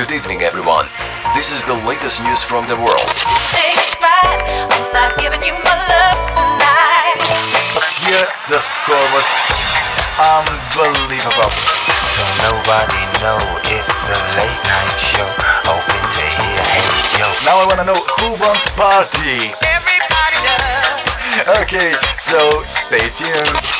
Good evening, everyone. This is the latest news from the world. Last the score was unbelievable. So nobody know it's the late night show. Hoping to hear Hey Joe. Now I wanna know who wants party. Everybody does. Okay, so stay tuned.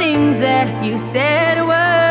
things that you said were.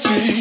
Thank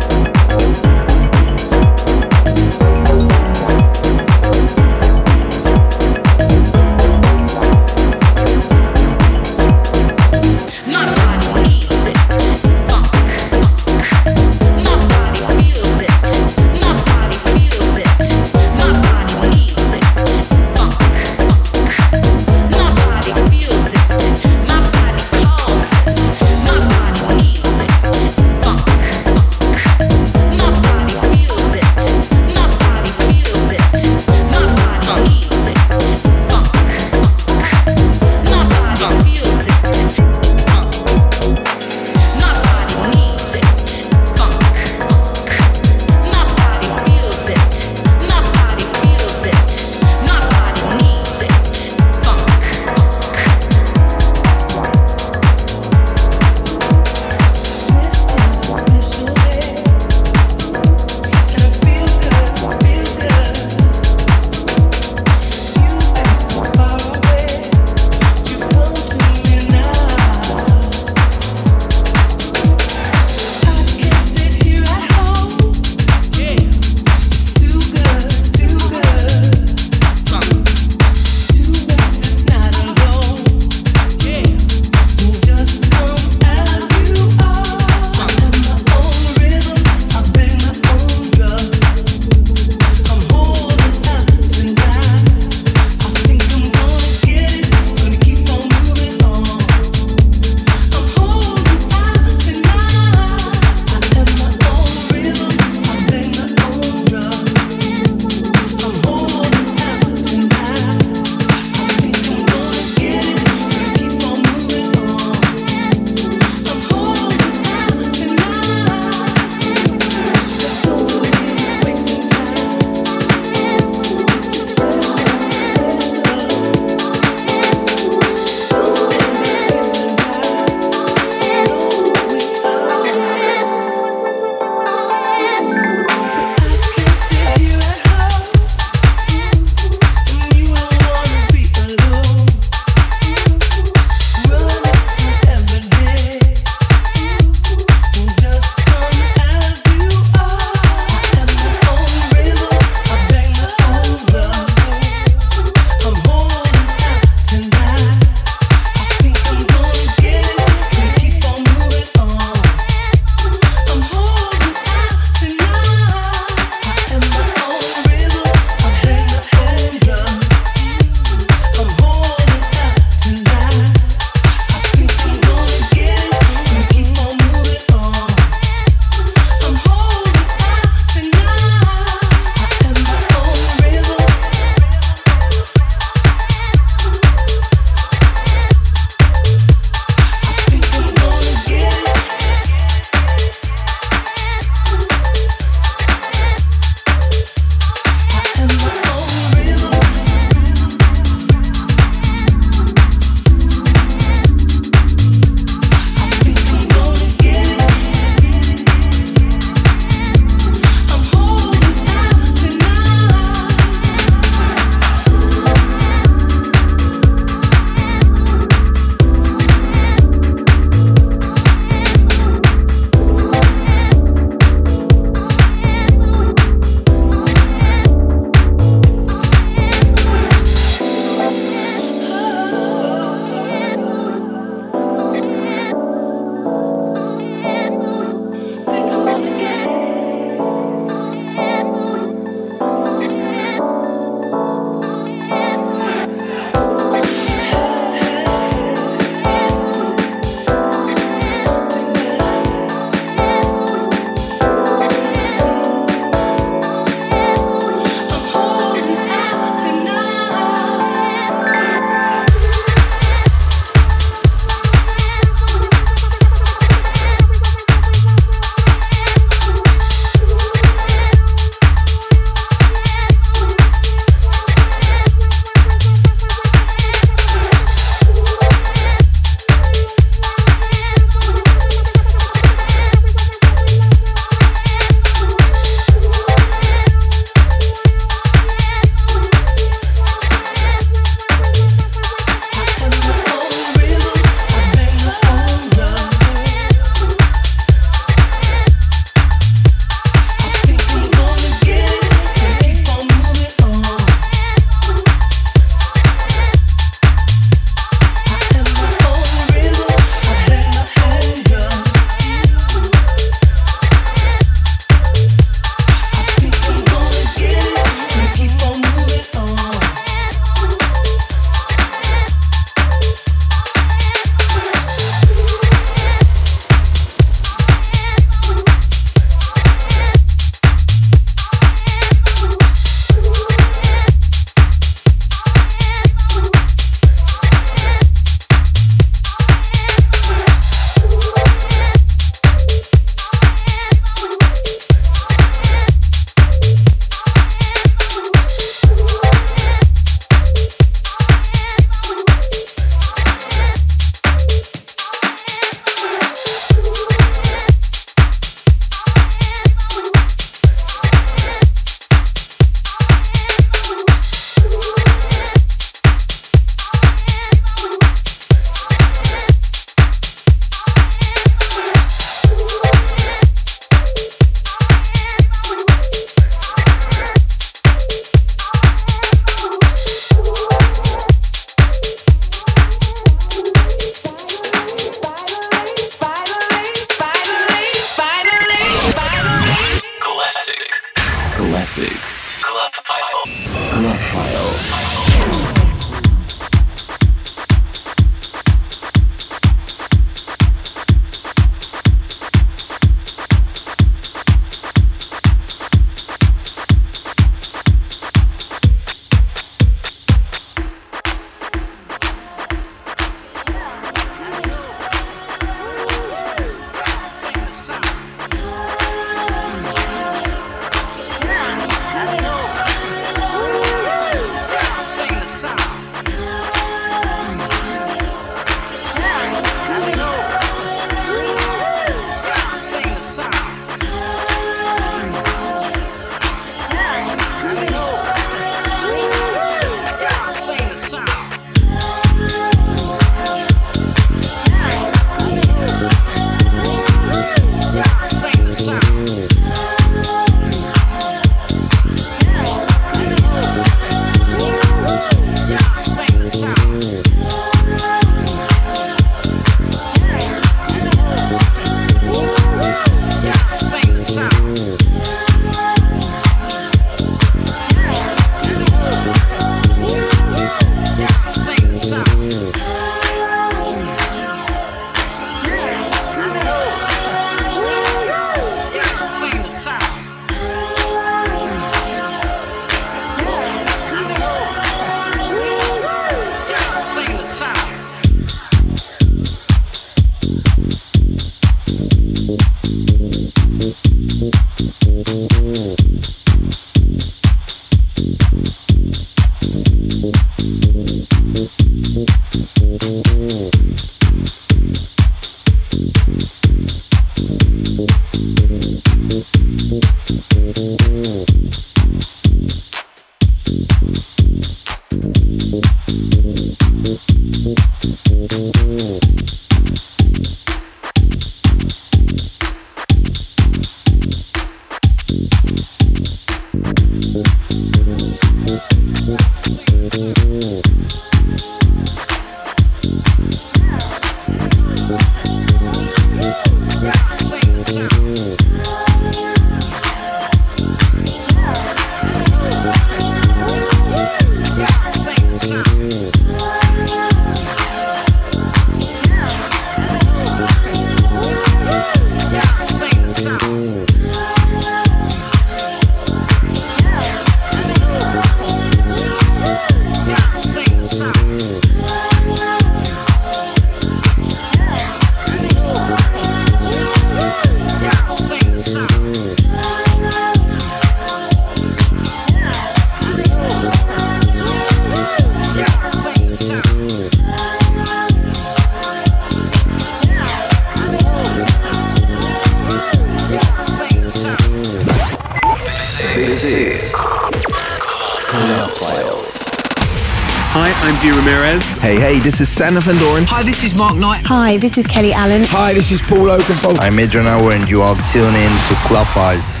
Hi, I'm D Ramirez. Hey, hey, this is Sander van Doorn. Hi, this is Mark Knight. Hi, this is Kelly Allen. Hi, this is Paul Oakenfold. I'm Adrian Hour and you are tuning in to Club Files.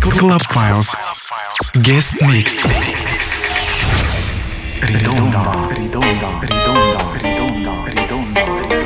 Club Files. Guest mix. Redonda. Redonda. Redonda. Redonda. Redonda. Redonda.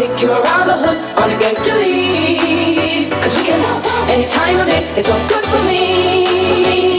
take you around the hood on a gangster lead. Cause we can, any time of day, it's all good for me.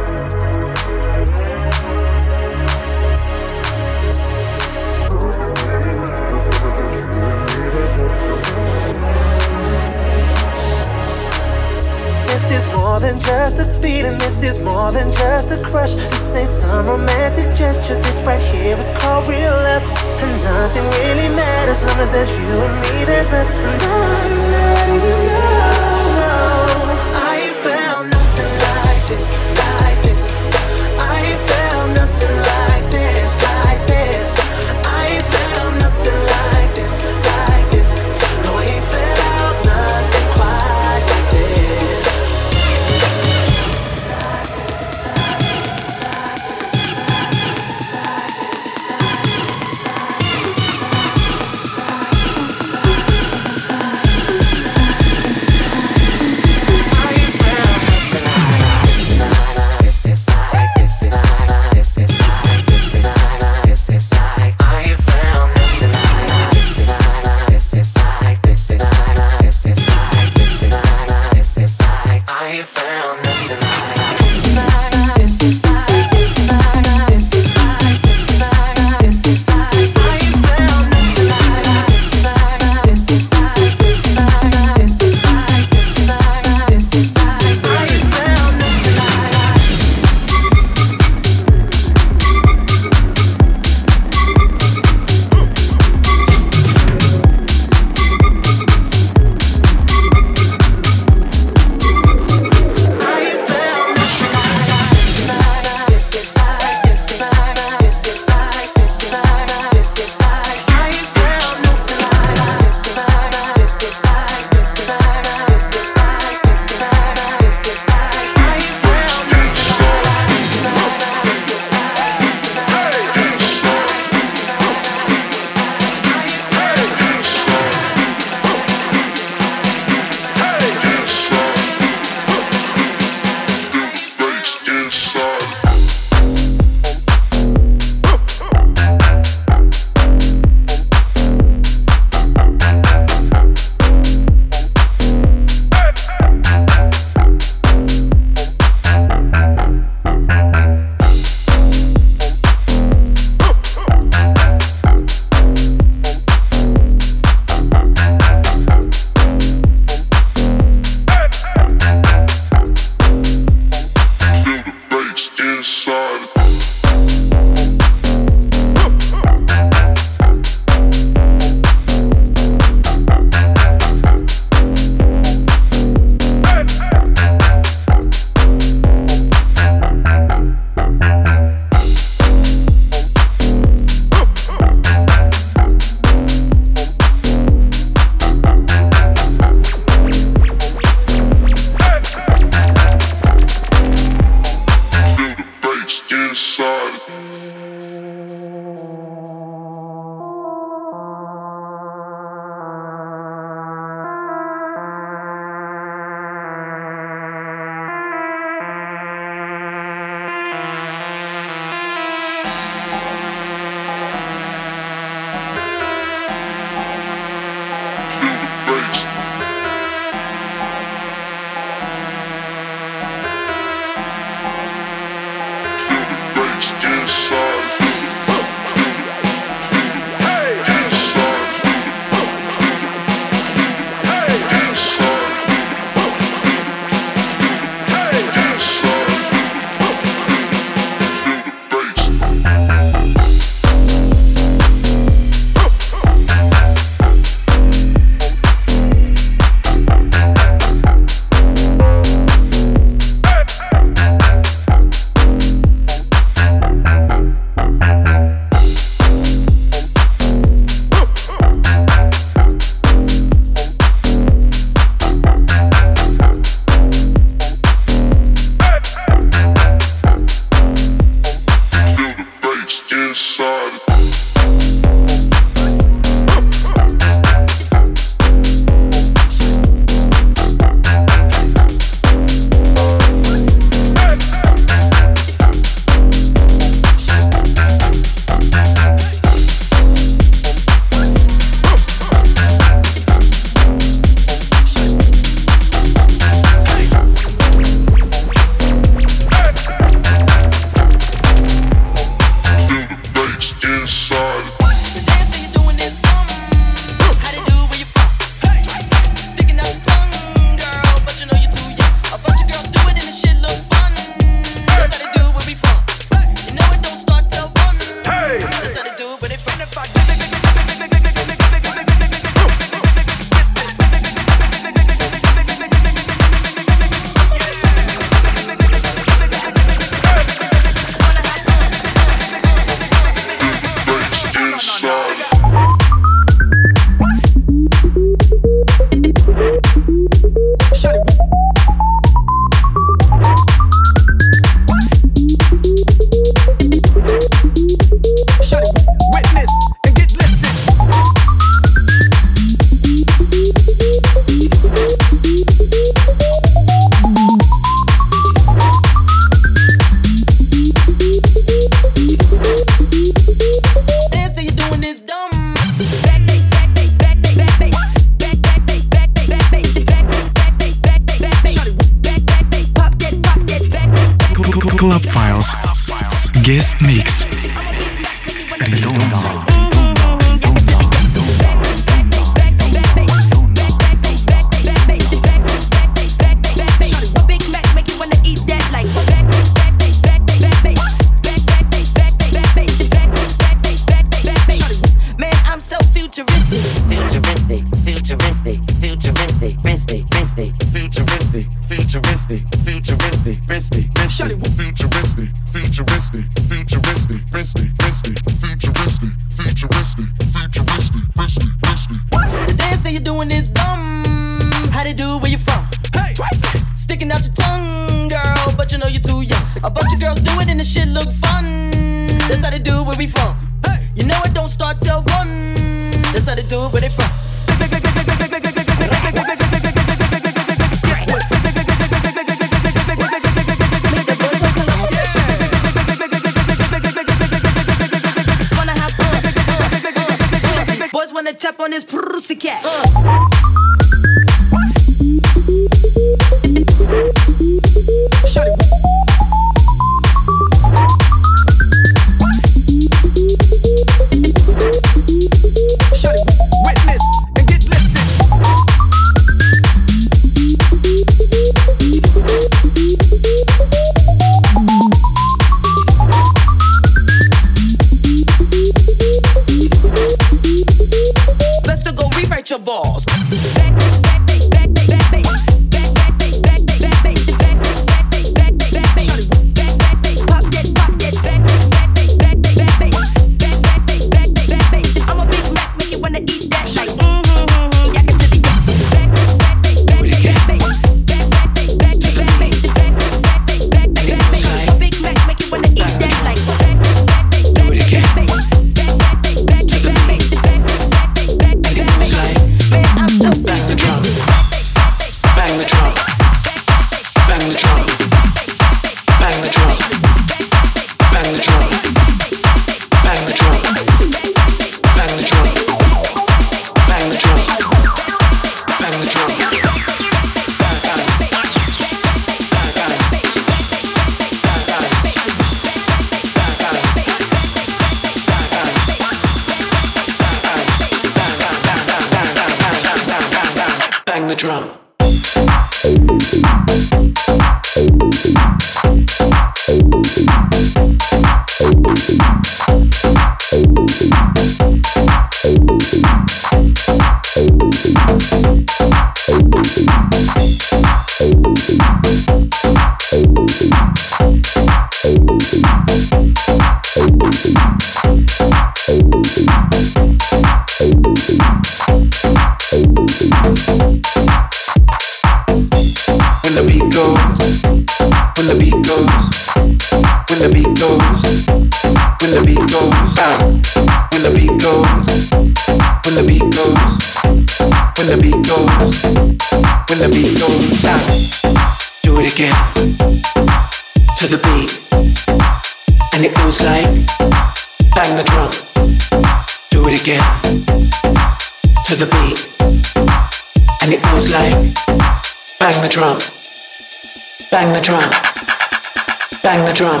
drum.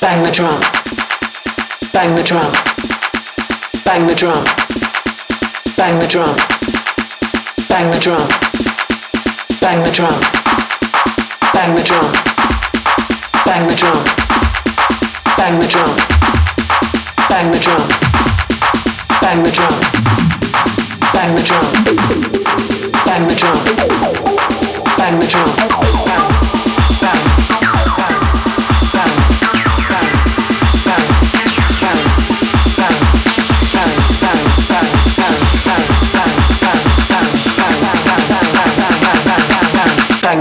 Bang the drum. Bang the drum. Bang the drum. Bang the drum. Bang the drum. Bang the drum. Bang the drum. Bang the drum. Bang the drum. Bang the drum. Bang the drum. Bang the drum. Bang the drum. Bang the drum. Bang.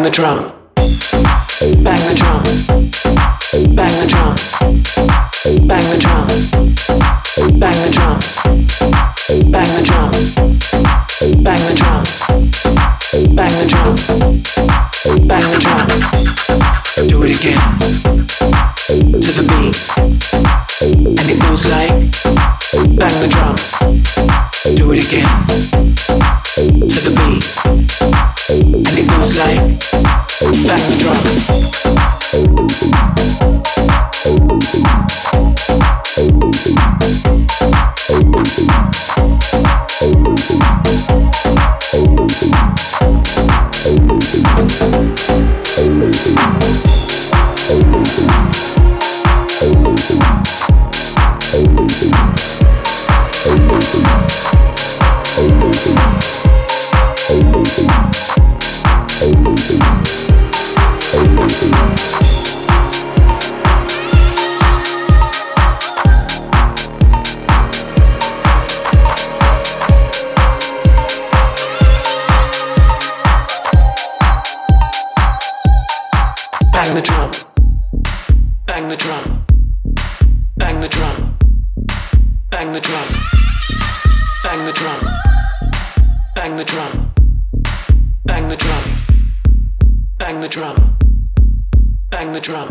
Bang the drum. Bang the drum. Bang the drum. Bang the drum. Bang the drum. Bang the drum. Bang the drum. The drum. Bang the drum. Bang the drum.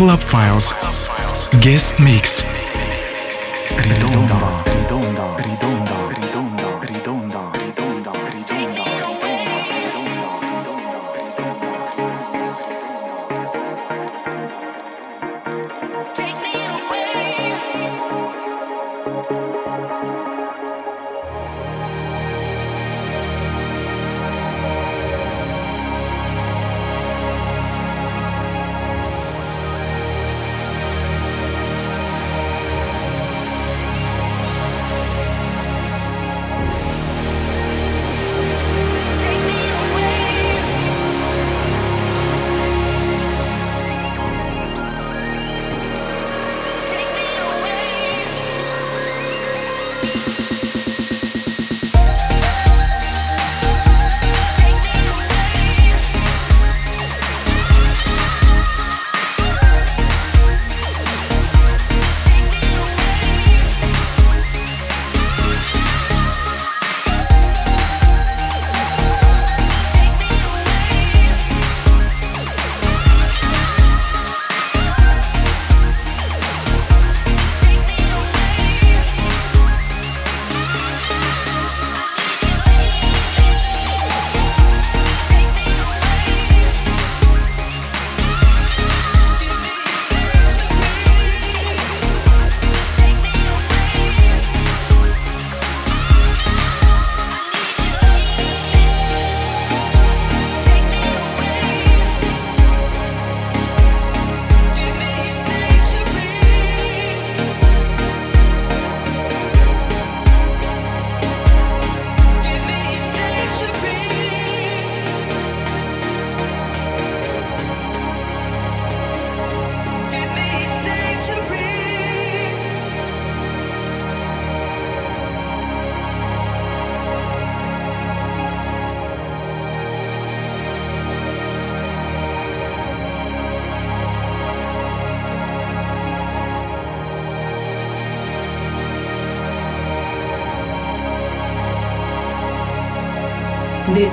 Club Files. Guest Mix. Ridonda,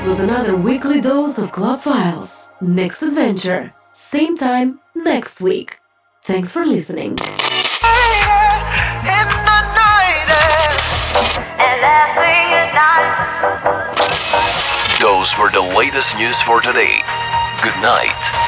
was another weekly dose of Club Files. Next adventure, same time next week. Thanks for listening. Those were the latest news for today. Good night.